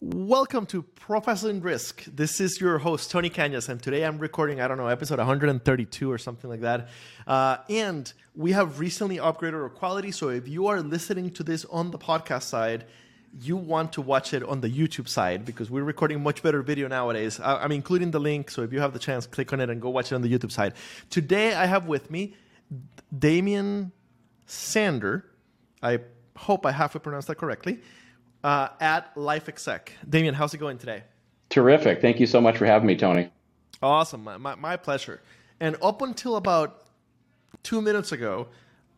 Welcome to Profiling Risk. This is your host, Tony Cañas, and today I'm recording, I don't know, episode 132 or something like that. Uh, and we have recently upgraded our quality, so if you are listening to this on the podcast side, you want to watch it on the YouTube side because we're recording much better video nowadays. I, I'm including the link, so if you have the chance, click on it and go watch it on the YouTube side. Today I have with me Damien Sander. I hope I have to pronounce that correctly uh, at LifeExec. Damien, how's it going today? Terrific. Thank you so much for having me, Tony. Awesome. My, my, my pleasure. And up until about two minutes ago,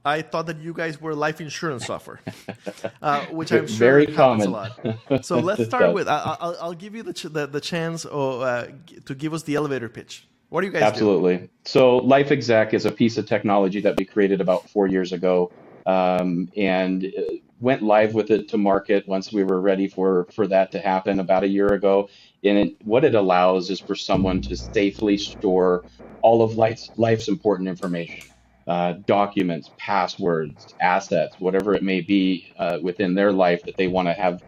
I thought that you guys were life insurance software, uh, which I'm sure Very common. a lot. So let's start with. I, I'll, I'll give you the, ch- the, the chance or, uh, to give us the elevator pitch. What do you guys Absolutely. do? So, Life Exec is a piece of technology that we created about four years ago, um, and uh, went live with it to market once we were ready for for that to happen about a year ago. And it, what it allows is for someone to safely store all of life's life's important information. Uh, documents, passwords, assets, whatever it may be uh, within their life that they want to have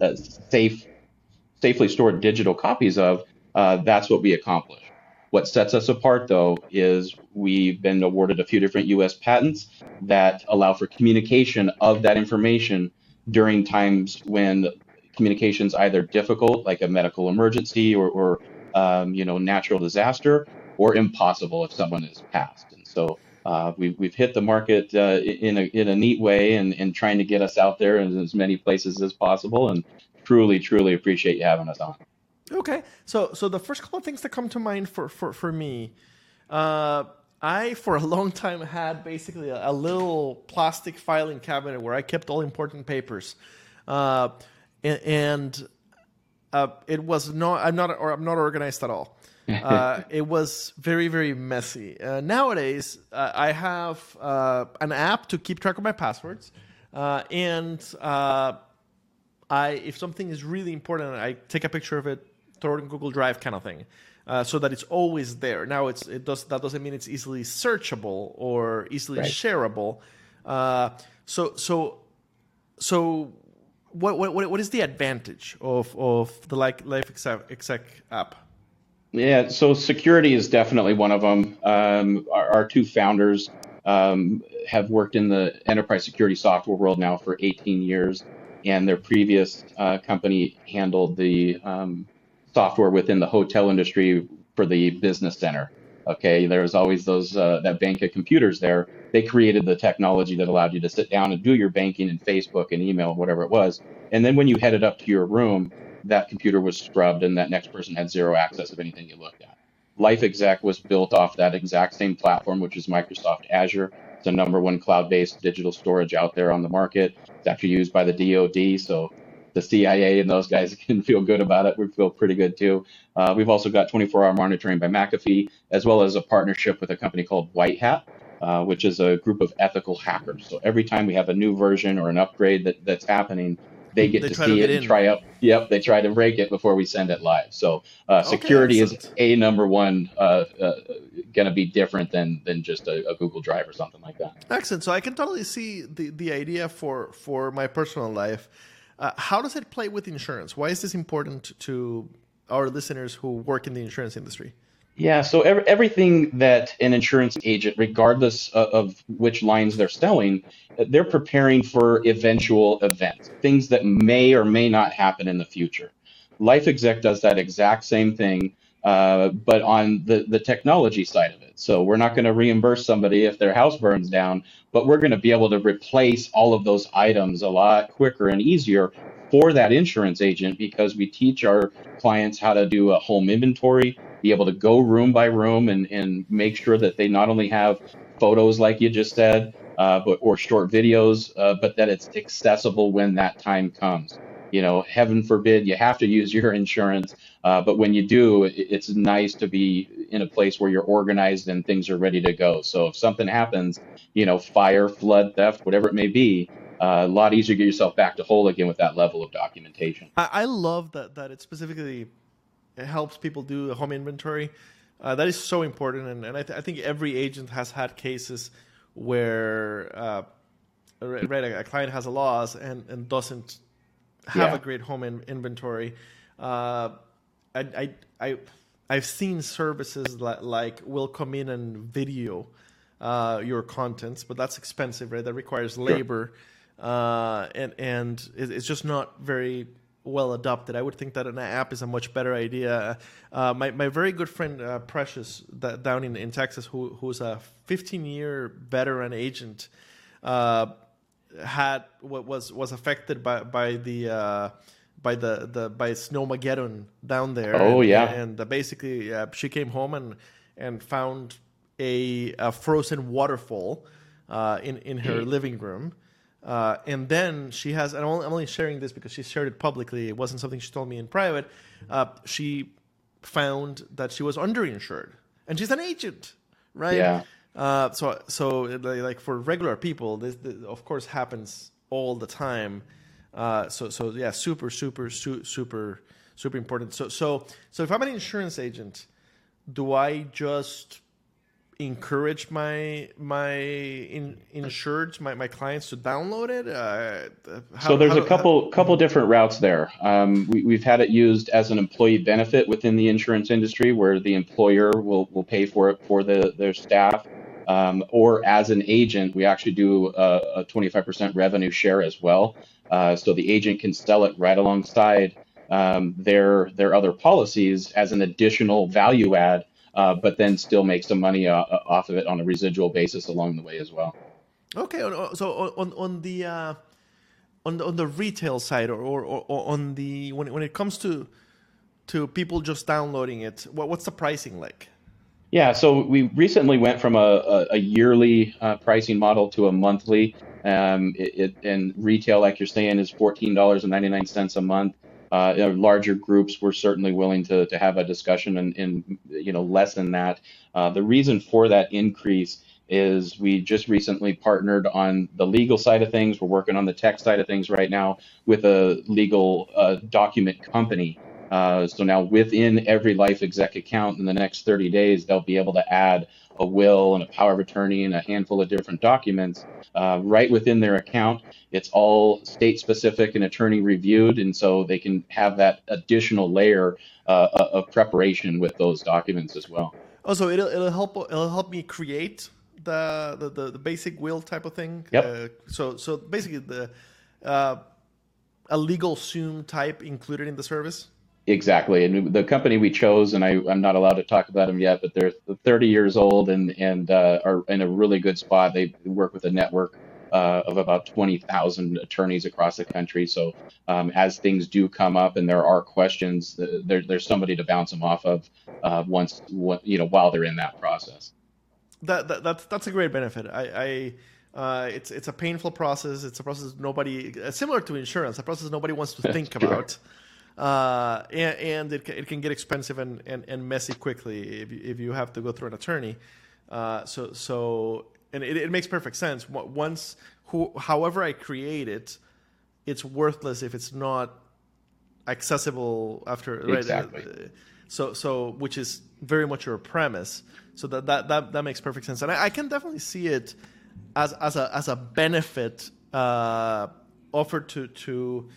uh, safe, safely stored digital copies of, uh, that's what we accomplish. What sets us apart, though, is we've been awarded a few different US patents that allow for communication of that information during times when communication's either difficult, like a medical emergency or, or um, you know, natural disaster, or impossible if someone is passed. And so uh, we've, we've hit the market uh, in, a, in a neat way and, and trying to get us out there in as many places as possible. And truly, truly appreciate you having us on. Okay, so so the first couple of things that come to mind for for for me, uh, I for a long time had basically a, a, little plastic filing cabinet where I kept all important papers, uh, and, and uh, it was not I'm not or I'm not organized at all. Uh, it was very very messy. Uh, nowadays, uh, I have uh, an app to keep track of my passwords, and I if something is really important, I take a picture of it throw in Google Drive kind of thing, uh, so that it's always there. Now it's it does that doesn't mean it's easily searchable or easily right. shareable. Uh, so so so what what what is the advantage of of the like Life Exec app? Yeah, so security is definitely one of them. Um, our, our, two founders um, have worked in the enterprise security software world now for 18 years, and their previous uh, company handled the um, software within the hotel industry for the business center. Okay, there was always those uh, that bank of computers there. They created the technology that allowed you to sit down and do your banking and Facebook and email and whatever it was. And then when you headed up to your room, that computer was scrubbed and that next person had zero access of anything you looked at. Life Exec was built off that exact same platform, which is Microsoft Azure. It's the number one cloud-based digital storage out there on the market. It's actually used by the DoD, so the CIA and those guys can feel good about it. We feel pretty good too. Uh, we've also got 24 hour monitoring by McAfee, as well as a partnership with a company called White Hat, uh, which is a group of ethical hackers. So every time we have a new version or an upgrade that, that's happening, they get they to see to it and try out. Yep, they try to break it before we send it live. So uh, security okay, is a number one uh, uh, going to be different than than just a, a, Google Drive or something like that. Excellent. So I can totally see the the idea for for my personal life. Uh, how does it play with insurance? Why is this important to our listeners who work in the insurance industry? Yeah, so every, everything that an insurance agent, regardless of, of, which lines they're selling, they're preparing for eventual events, things that may or may not happen in the future. Life Exec does that exact same thing, uh, but on the, the technology side of it. So we're not going to reimburse somebody if their house burns down, but we're going to be able to replace all of those items a lot quicker and easier for that insurance agent because we teach our clients how to do a home inventory, be able to go room by room and, and make sure that they not only have photos like you just said, uh, but or short videos, uh, but that it's accessible when that time comes you know, heaven forbid you have to use your insurance. Uh, but when you do, it's nice to be in a place where you're organized and things are ready to go. So if something happens, you know, fire, flood, theft, whatever it may be, uh, a lot easier to get yourself back to whole again with that level of documentation. I, I love that that it specifically it helps people do the home inventory. Uh, that is so important, and, and I, th- I, think every agent has had cases where uh, right a client has a loss and, and doesn't have Yeah. a great home in, inventory. Uh, I, I, I, I've seen services like, like will come in and video uh, your contents, but that's expensive, right? That requires labor, uh, and and it's just not very well adopted. I would think that an app is a much better idea. Uh, my, my very good friend uh, Precious that, down in, in Texas, who who's a 15 year veteran agent, uh, had what was was affected by by the uh, by the the by snowmageddon down there. Oh, and, yeah. and uh, basically uh, she came home and and found a, a frozen waterfall uh, in in her living room. Uh, and then she has, and I'm only, sharing this because she shared it publicly. It wasn't something she told me in private. Uh, she found that she was underinsured, and she's an agent, right? Yeah. Uh, so, so like like for regular people, this, this of course happens all the time. Uh, so, so yeah, super, super, su- super, super important. So, so, so if I'm an insurance agent, do I just encourage my my in, insured my, my clients to download it? Uh, how- so there's how- a couple couple different routes there. Um, we, we've had it used as an employee benefit within the insurance industry, where the employer will will pay for it for the their staff, um, or as an agent, we actually do a, a 25% revenue share as well. Uh, so the agent can sell it right alongside um, their their other policies as an additional value add, uh, but then still make some money uh, off of it on a residual basis along the way as well. Okay, so on on the uh, on the on the retail side, or, or, or on the when it- when it comes to to people just downloading it, what, what's the pricing like? Yeah, so we recently went from a, a, a yearly uh, pricing model to a monthly. Um, it, it, and retail, like you're saying, is $14.99 a month. Uh, larger groups, we're certainly willing to, to have a discussion and, and you know less than that. Uh, the reason for that increase is we just recently partnered on the legal side of things. We're working on the tech side of things right now with a legal uh, document company. Uh, so now within every life exec account in the next 30 days, they'll be able to add a will and a power of attorney and a handful of different documents uh, right within their account. It's all state specific and attorney reviewed, and so they can have that additional layer uh, of preparation with those documents as well. Also, it'll it'll help it'll help me create the the, the, the basic will type of thing. Yep. Uh, so so basically the uh, a LegalZoom type included in the service. Exactly, and the company we chose, and I, I'm not allowed to talk about them yet, but they're 30 years old and and uh, are in a really good spot. They work with a network uh, of about 20,000 attorneys across the country. So um, as things do come up and there are questions, there, there's somebody to bounce them off of uh, once you know while they're in that process. That, that that's that's a great benefit. I. I uh, it's it's a painful process. It's a process nobody uh, similar to insurance. A process nobody wants to think Sure. about, uh, and, and it, it can get expensive and, and, and messy quickly if you, if you have to go through an attorney. Uh, so so and it, it makes perfect sense. Once who however I create it, it's worthless if it's not accessible after right? Exactly. Uh, So so which is very much your premise. So that that that, that makes perfect sense, and I, I can definitely see it as as a as a benefit uh, offered to to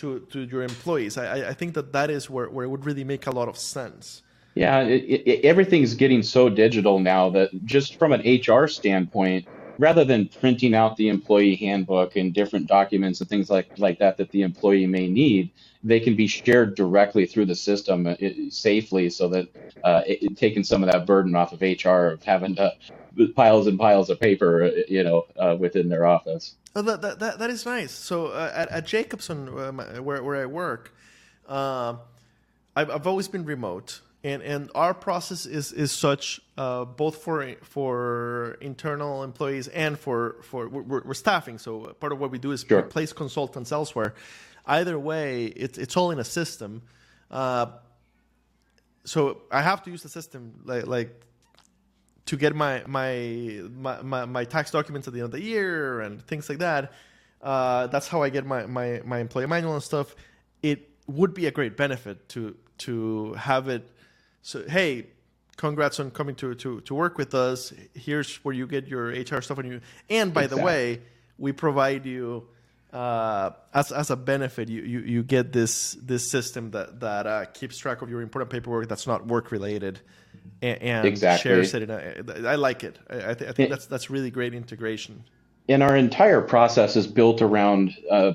to to your employees. I I- think that that is where where it would really make a lot of sense. Yeah, it, it, everything's getting so digital now that just from an HR standpoint, rather than printing out the employee handbook and different documents and things like, like that that the employee may need, they can be shared directly through the system uh, it, safely so that uh, it, it- taking some of that burden off of HR of having to piles and piles of paper, uh, you know, uh, within their office. Oh, that, that, that, is nice. So uh, at, at Jacobson, um, where, where I work, uh, I've, I've always been remote, and, and our process is is such uh, both for for internal employees and for for we're, we're staffing. So part of what we do is Sure. place consultants elsewhere. Either way, it's it's all in a system. Uh, so I have to use the system like like to get my my, my my my tax documents at the end of the year and things like that. Uh, that's how I get my, my, my employee manual and stuff. It would be a great benefit to to have it. So hey, congrats on coming to, to, to work with us. Here's where you get your HR stuff and you. And by the way, we provide you uh, as, as a benefit, you, you, you get this this system that that uh, keeps track of your important paperwork that's not work related, and, and exactly. shares it. In a, I like it. I, I, th- I think that's that's really great integration. And our entire process is built around uh,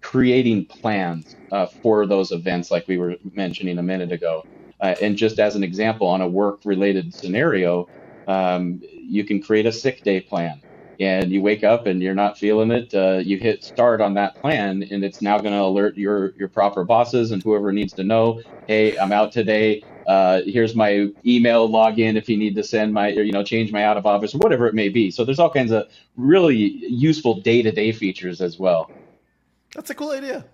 creating plans uh, for those events, like we were mentioning a minute ago. Uh, and just as an example, on a work-related scenario, um, you can create a sick day plan and you wake up and you're not feeling it, uh, you hit start on that plan, and it's now going to alert your your proper bosses and whoever needs to know, hey, I'm out today. Uh, here's my email login if you need to send my or, you know change my out of office or whatever it may be. So there's all kinds of really useful day to day features as well. That's a cool idea.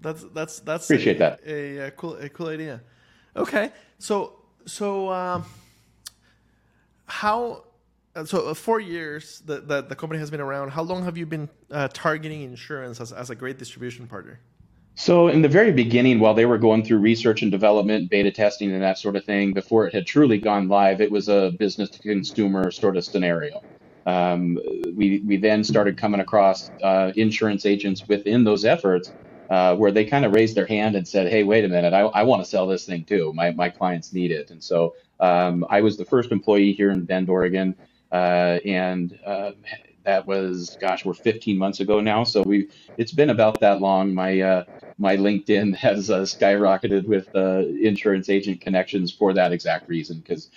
That's that's that's appreciate a, that a, a, cool a cool idea. Okay, so so um, how so uh, four years that, that the company has been around. How long have you been uh, targeting insurance as, as a great distribution partner? So in the very beginning, while they were going through research and development, beta testing, and that sort of thing, before it had truly gone live, it was a business to consumer sort of scenario. Um, we we then started coming across uh, insurance agents within those efforts uh, where they kind of raised their hand and said, "Hey, wait a minute, I, I want to sell this thing too. My my clients need it." And so um, I was the first employee here in Bend, Oregon. Uh, and uh, that was, gosh, we're 15 months ago now. So we, it's been about that long. My uh, my LinkedIn has uh, skyrocketed with uh, insurance agent connections for that exact reason, because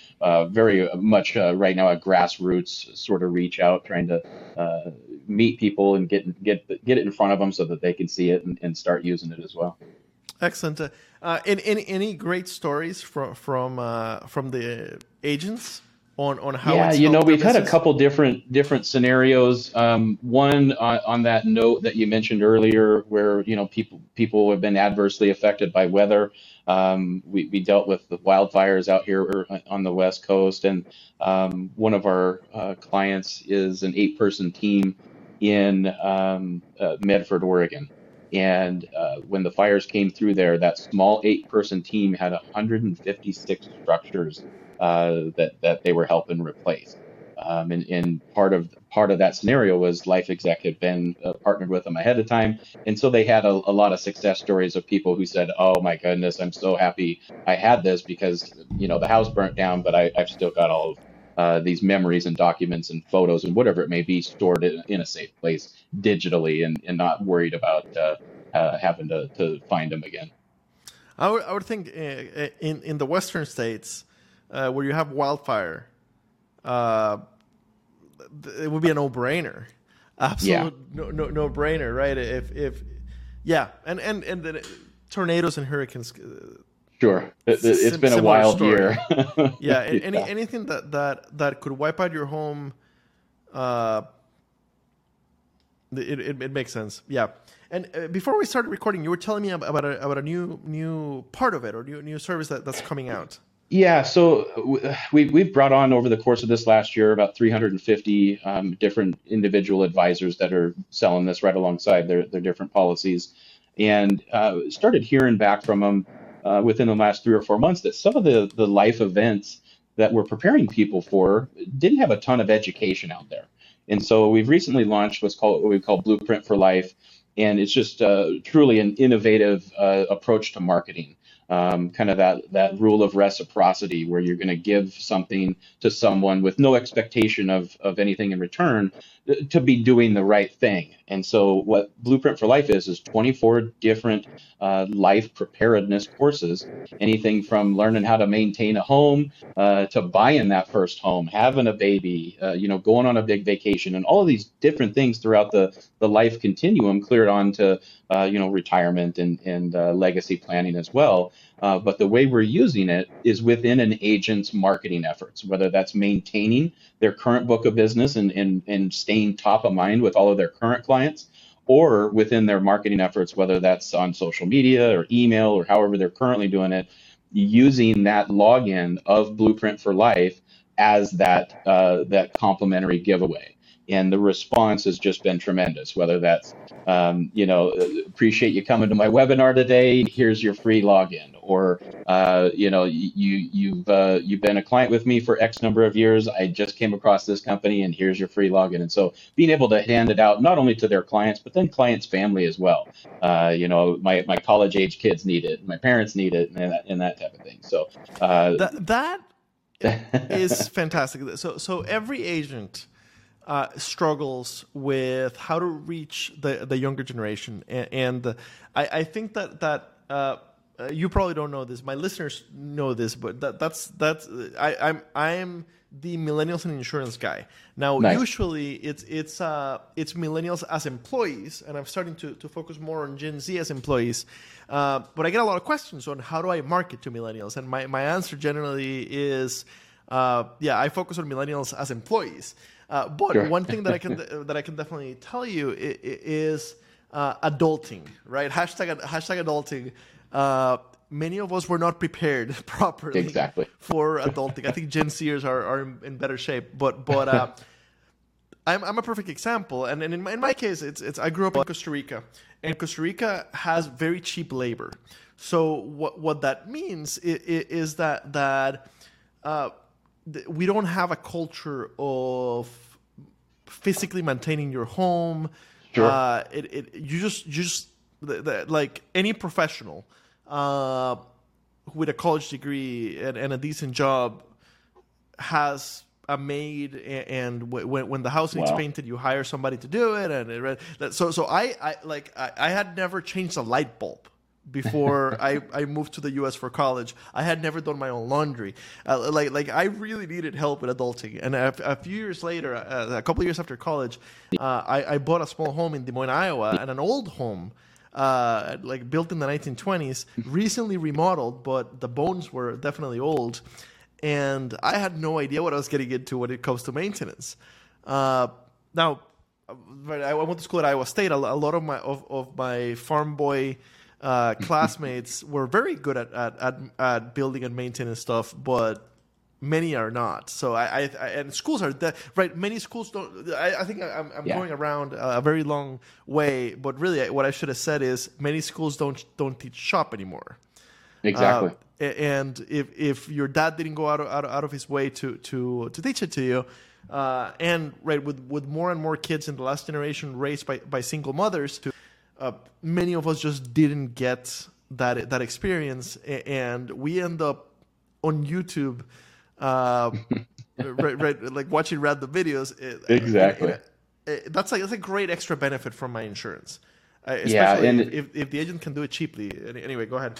very much right now a grassroots sort of reach out, trying to meet people and get get get it in front of them so that they can see it and, and start using it as well. Excellent. Uh, any, any any great stories from from from the agents? on on how yeah you know we've had a couple different different scenarios um, one on, on, that note that you mentioned earlier where you know people people have been adversely affected by weather um, we, we dealt with the wildfires out here on the west coast and um, one of our uh, clients is an eight person team in um, uh, medford oregon and uh, when the fires came through there that small eight person team had 156 structures uh, that that they were helping replace. Um, and, and, part of part of that scenario was Life Exec had been uh, partnered with them ahead of time, and so they had a, a, lot of success stories of people who said, "Oh my goodness, I'm so happy I had this because you know the house burnt down, but I, have still got all of uh, these memories and documents and photos and whatever it may be stored in, in a safe place digitally, and, and not worried about uh, uh, having to, to find them again." I would, I would think uh, in in the Western states uh, where you have wildfire, uh, it would be a no-brainer. Absolute yeah. no, no, no-brainer, right? If if yeah, and and and then tornadoes and hurricanes. Uh, sure, it, has been a wild story. year. yeah, any yeah. anything that that that could wipe out your home. Uh, it, it, it makes sense. Yeah. And uh, before we started recording, you were telling me about a, about a new new part of it or new new service that, that's coming out. Yeah, so we we've brought on over the course of this last year about 350 um, different individual advisors that are selling this right alongside their their different policies, and uh, started hearing back from them uh, within the last three or four months that some of the the life events that we're preparing people for didn't have a ton of education out there, and so we've recently launched what's called what we call Blueprint for Life, and it's just uh, truly an innovative uh, approach to marketing um, kind of that that rule of reciprocity where you're going to give something to someone with no expectation of of anything in return uh, to be doing the right thing. And so what blueprint for life is is 24 different uh, life preparedness courses. Anything from learning how to maintain a home uh, to buying that first home having a baby uh, you know going on a big vacation and all of these different things throughout the the life continuum cleared on to uh, you know retirement and and uh, legacy planning as well uh, but the way we're using it is within an agent's marketing efforts, whether that's maintaining their current book of business and, and, and staying top of mind with all of their current clients, or within their marketing efforts, whether that's on social media or email or however they're currently doing it, using that login of Blueprint for Life as that uh, that complimentary giveaway. And the response has just been tremendous. Whether that's, um, you know, appreciate you coming to my webinar today. Here's your free login, or uh, you know, you you've uh, you've been a client with me for X number of years. I just came across this company, and here's your free login. And so, being able to hand it out not only to their clients, but then clients' family as well. Uh, you know, my my college age kids need it, my parents need it, and that, and that type of thing. So uh, that that is fantastic. So so every agent uh, struggles with how to reach the the younger generation, and, and I, I think that that. Uh, uh, you probably don't know this. My listeners know this, but that, that's that's I, I'm I'm the millennials and insurance guy. Now, nice. usually it's it's uh, it's millennials as employees, and I'm starting to, to focus more on Gen Z as employees. Uh, but I get a lot of questions on how do I market to millennials, and my, my answer generally is, uh, yeah, I focus on millennials as employees. Uh, but sure. one thing that I can that I can definitely tell you is uh, adulting, right? Hashtag hashtag adulting. Uh, many of us were not prepared properly exactly. for adulting. I think Gen Zers are, are in better shape, but but uh, I'm I'm a perfect example. And, and in my, in my case, it's it's I grew up in Costa Rica, and Costa Rica has very cheap labor. So what what that means is, is that that uh, we don't have a culture of physically maintaining your home. Sure. Uh, it, it you just you just the, the, like any professional uh, with a college degree and, and, a decent job has a maid and, when, when the house needs wow. painted you hire somebody to do it and it, so so I, I like I, I had never changed a light bulb before I, I moved to the U.S. for college. I had never done my own laundry. Uh, like like I really needed help with adulting. And a, a few years later, uh, a couple years after college, uh, I, I bought a small home in Des Moines, Iowa, and an old home. Uh, like built in the 1920s, recently remodeled, but the bones were definitely old, and I had no idea what I was getting into when it comes to maintenance. Uh, now, I went to school at Iowa State. A lot of my of, of my farm boy uh, classmates were very good at, at, at, at, building and maintaining stuff, but many are not. So I, I, I and schools are de- right. Many schools don't. I, I think I'm, I'm yeah. going around a very long way, but really, what I should have said is many schools don't don't teach shop anymore. Exactly. Uh, and if if your dad didn't go out of, out, of, out of his way to to to teach it to you. Uh, and right with, with more and more kids in the last generation raised by, by single mothers to uh, many of us just didn't get that that experience, and we end up on YouTube, uh, right, right, like watching random videos. Exactly. And, and, that's like that's a great extra benefit from my insurance. Uh, yeah, and if, if, if the agent can do it cheaply. Anyway, go ahead.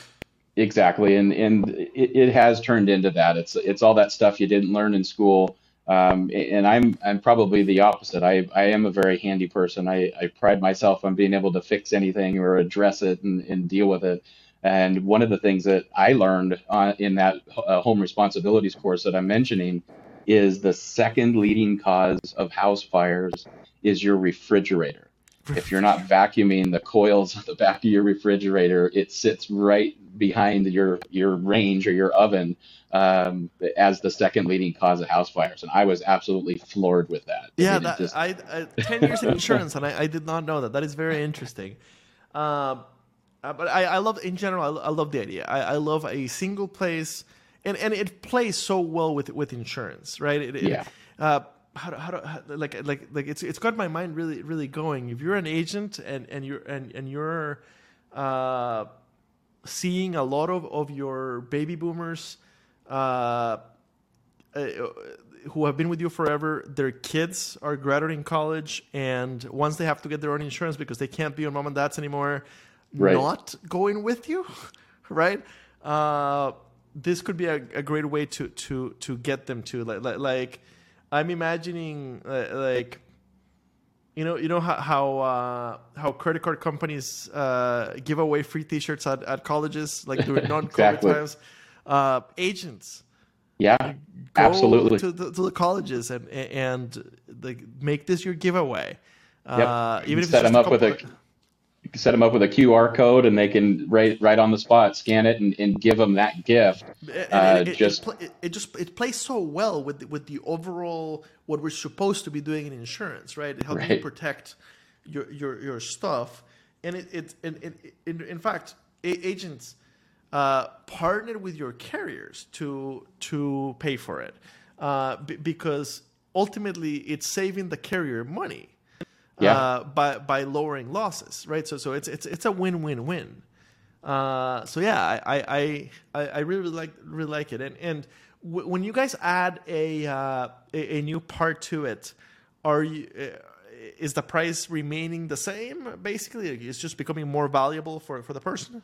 Exactly, and and it, it has turned into that. It's it's all that stuff you didn't learn in school um, and I'm I'm probably the opposite. I, I am a very handy person. I, I pride myself on being able to fix anything or address it and, and deal with it. And one of the things that I learned uh, in that uh, home responsibilities course that I'm mentioning is the second leading cause of house fires is your refrigerator. If you're not vacuuming the coils at the back of your refrigerator, it sits right behind your your range or your oven um, as the second leading cause of house fires, and I was absolutely floored with that. Yeah, that, just... I, I, ten years in insurance, and I, I, did not know that. That is very interesting. Um, uh, but I, I love in general. I, I love the idea. I, I love a single place, and, and it plays so well with with insurance, right? It, yeah. It, uh, how to, how to how, like like like it's it's got my mind really really going. If you're an agent and and you're and and you're uh, seeing a lot of of your baby boomers uh, uh, who have been with you forever, their kids are graduating college, and once they have to get their own insurance because they can't be on mom and dad's anymore, right. not going with you, right? Uh, this could be a, a, great way to to to get them to like like, like I'm imagining uh, like you know you know how how, uh, how credit card companies uh, give away free T-shirts at, at colleges like during non-COVID exactly. times uh, agents. Yeah, absolutely. To the, to the colleges and and like make this your giveaway. Uh, yep. even if set them up with a set them up with a QR code, and they can right right on the spot scan it and, and give them that gift. Uh, it, it, just it, it, just it plays so well with the, with the overall what we're supposed to be doing in insurance, right? How right. you protect your your your stuff, and it it, it, in, in fact agents uh, partner with your carriers to to pay for it uh, b- because ultimately it's saving the carrier money yeah. uh, by by lowering losses, right? So so it's it's it's a win win win. Uh, so yeah, I, I I I really like really like it, and and w- when you guys add a, uh, a, a new part to it, are you? Uh, is the price remaining the same? Basically, it's just becoming more valuable for, for the person.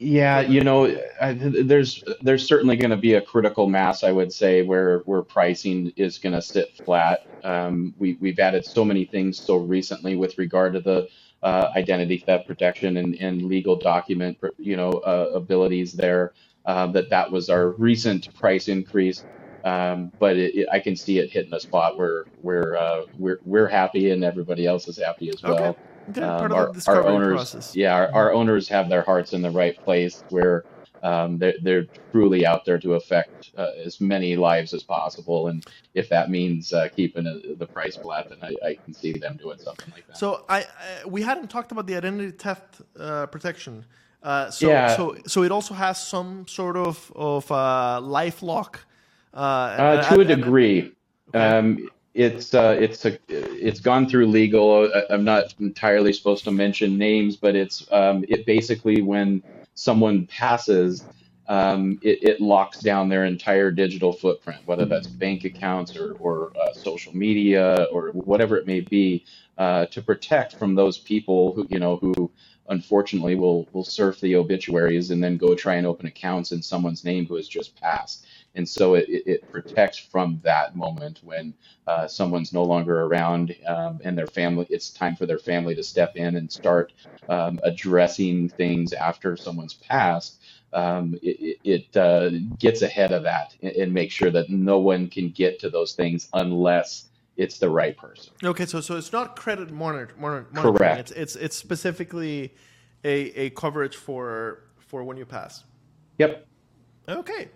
Yeah, you know, I, there's there's certainly going to be a critical mass, I would say, where where pricing is going to sit flat. Um, we we've added so many things so recently with regard to the uh, identity theft protection and, and legal document, you know, uh, abilities there. Uh, that that was our recent price increase. Um, but it, it, I can see it hitting a spot where where uh, we're we're happy and everybody else is happy as well. Okay. Um, our, our, owners, process. yeah, our, our, owners have their hearts in the right place where um, they're, they're truly out there to affect uh, as many lives as possible. And if that means uh, keeping a, the price flat, then I, I, can see them doing something like that. So I, I we hadn't talked about the identity theft uh, protection. Uh, so, yeah. so, so it also has some sort of of uh, LifeLock. Uh, to a degree. Okay. Um, it's uh, it's a it's gone through legal. I'm not entirely supposed to mention names, but it's um, it basically when someone passes, um, it, it, locks down their entire digital footprint, whether that's bank accounts or, or uh, social media or whatever it may be, uh, to protect from those people who you know who unfortunately will will surf the obituaries and then go try and open accounts in someone's name who has just passed and so it, it protects from that moment when uh, someone's no longer around um, and their family it's time for their family to step in and start um, addressing things after someone's passed um, it, it uh, gets ahead of that and, and makes sure that no one can get to those things unless it's the right person. Okay, so so it's not credit monitor, monitor Correct. It's, it's it's specifically a, a coverage for for when you pass. Yep. Okay.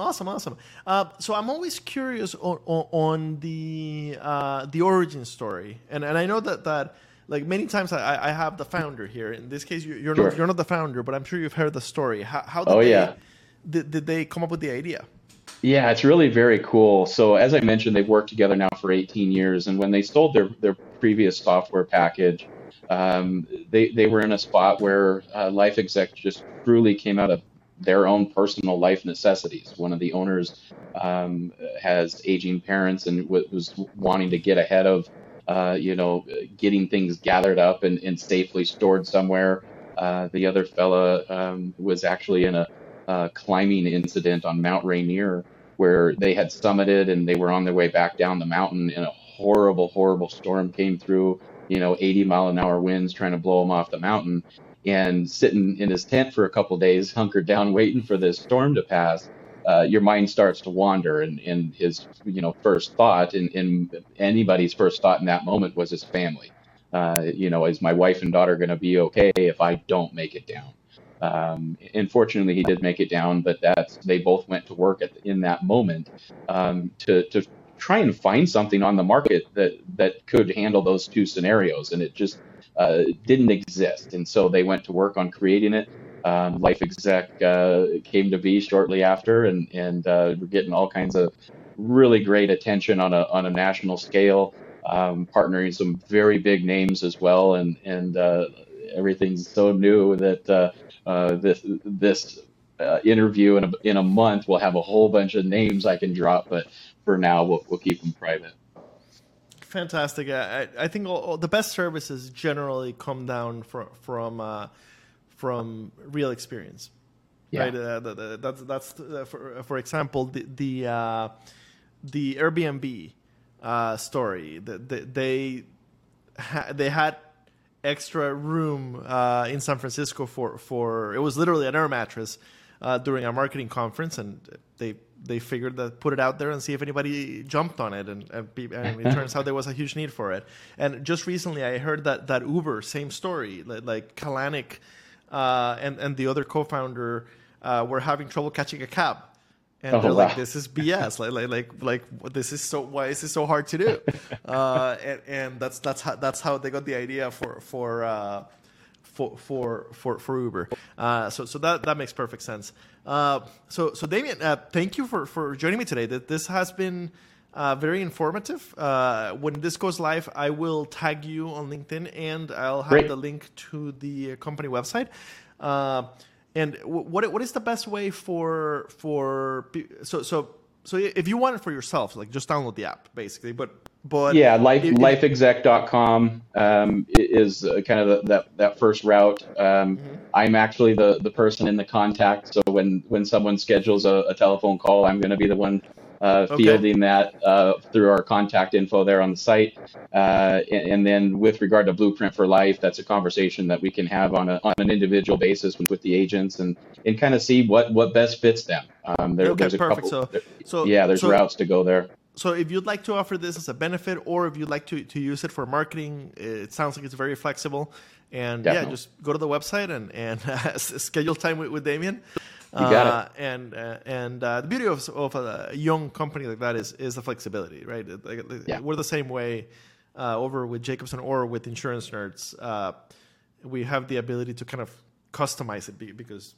Awesome, awesome. Uh, so I'm always curious on, on, on the uh, the origin story, and and I know that that like many times I, I have the founder here. In this case, you're sure. not you're not the founder, but I'm sure you've heard the story. How, how did oh, they, yeah. did, did they come up with the idea? Yeah, it's really very cool. So as I mentioned, they've worked together now for 18 years, and when they sold their their previous software package, um, they they were in a spot where uh, Life Exec just truly came out of their own personal life necessities. One of the owners um, has aging parents and w- was wanting to get ahead of, uh, you know, getting things gathered up and, and safely stored somewhere. Uh, the other fella um, was actually in a climbing incident on Mount Rainier where they had summited and they were on their way back down the mountain and a horrible, horrible storm came through, you know, 80 mile an hour winds trying to blow them off the mountain and sitting in his tent for a couple days, hunkered down, waiting for this storm to pass, uh, your mind starts to wander. And, and his, you know, first thought, and, and anybody's first thought in that moment was his family. Uh, you know, is my wife and daughter going to be okay if I don't make it down? Um, unfortunately, he did make it down, but that's they both went to work at, in that moment um, to to try and find something on the market that that could handle those two scenarios, and it just uh, didn't exist. And so they went to work on creating it. Um, Life Exec uh, came to be shortly after, and and uh, we're getting all kinds of really great attention on a on a national scale, um, partnering some very big names as well, and and uh, everything's so new that uh, uh, this this interview in a, in a month will have a whole bunch of names I can drop, but for now we'll we'll keep them private fantastic. I, I think all, all the best services generally come down from from uh, from real experience. Yeah. Right. Uh, the, the, that's that's uh, for for example the the uh, the Airbnb uh, story. the, they ha- they had extra room uh, in San Francisco for for it was literally an air mattress uh, during a marketing conference, and they they figured that put it out there and see if anybody jumped on it, and and, and it turns out there was a huge need for it. And just recently, I heard that that Uber, same story, like, like Kalanick uh, and and the other co-founder uh, were having trouble catching a cab. And Oh, they're wow. like, "This is BS. like, like, like, like, this is so. Why is this so hard to do?" uh, and, and that's that's how that's how they got the idea for for uh, for for for, for Uber. Uh, so so that that makes perfect sense. Uh, so so Damien, uh, thank you for for joining me today. That this has been. Uh, very informative. Uh, when this goes live, I will tag you on LinkedIn and I'll have Great. the link to the uh, company website. Uh, and what what is the best way for for so so so if you want it for yourself, like just download the app basically. But but Yeah, life, if- if- lifeexec.com um, is uh, kind of the, that that first route. Um, Mm-hmm. I'm actually the the person in the contact. So when when someone schedules a, a telephone call, I'm going to be the one uh, Okay. fielding that uh, through our contact info there on the site. Uh, and, and then with regard to Blueprint for Life, that's a conversation that we can have on a on an individual basis with, with the agents and and kind of see what what best fits them. Um, there, Okay, there's a perfect. couple. So- there- so- yeah, there's so- routes to go there. So if you'd like to offer this as a benefit, or if you'd like to, to use it for marketing, it sounds like it's very flexible. And yeah, just go to the website and and schedule time with, with Damien. You got uh, And uh, and uh, the beauty of, of a young company like that is is the flexibility, right? Like, Yeah. We're the same way uh, over with Jacobson or with Insurance Nerds. Uh, we have the ability to kind of customize it because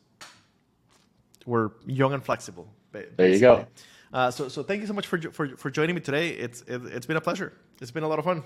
we're young and flexible. ba- There you go. Uh, so, so thank you so much for, for for joining me today. It's it, it's been a pleasure. It's been a lot of fun.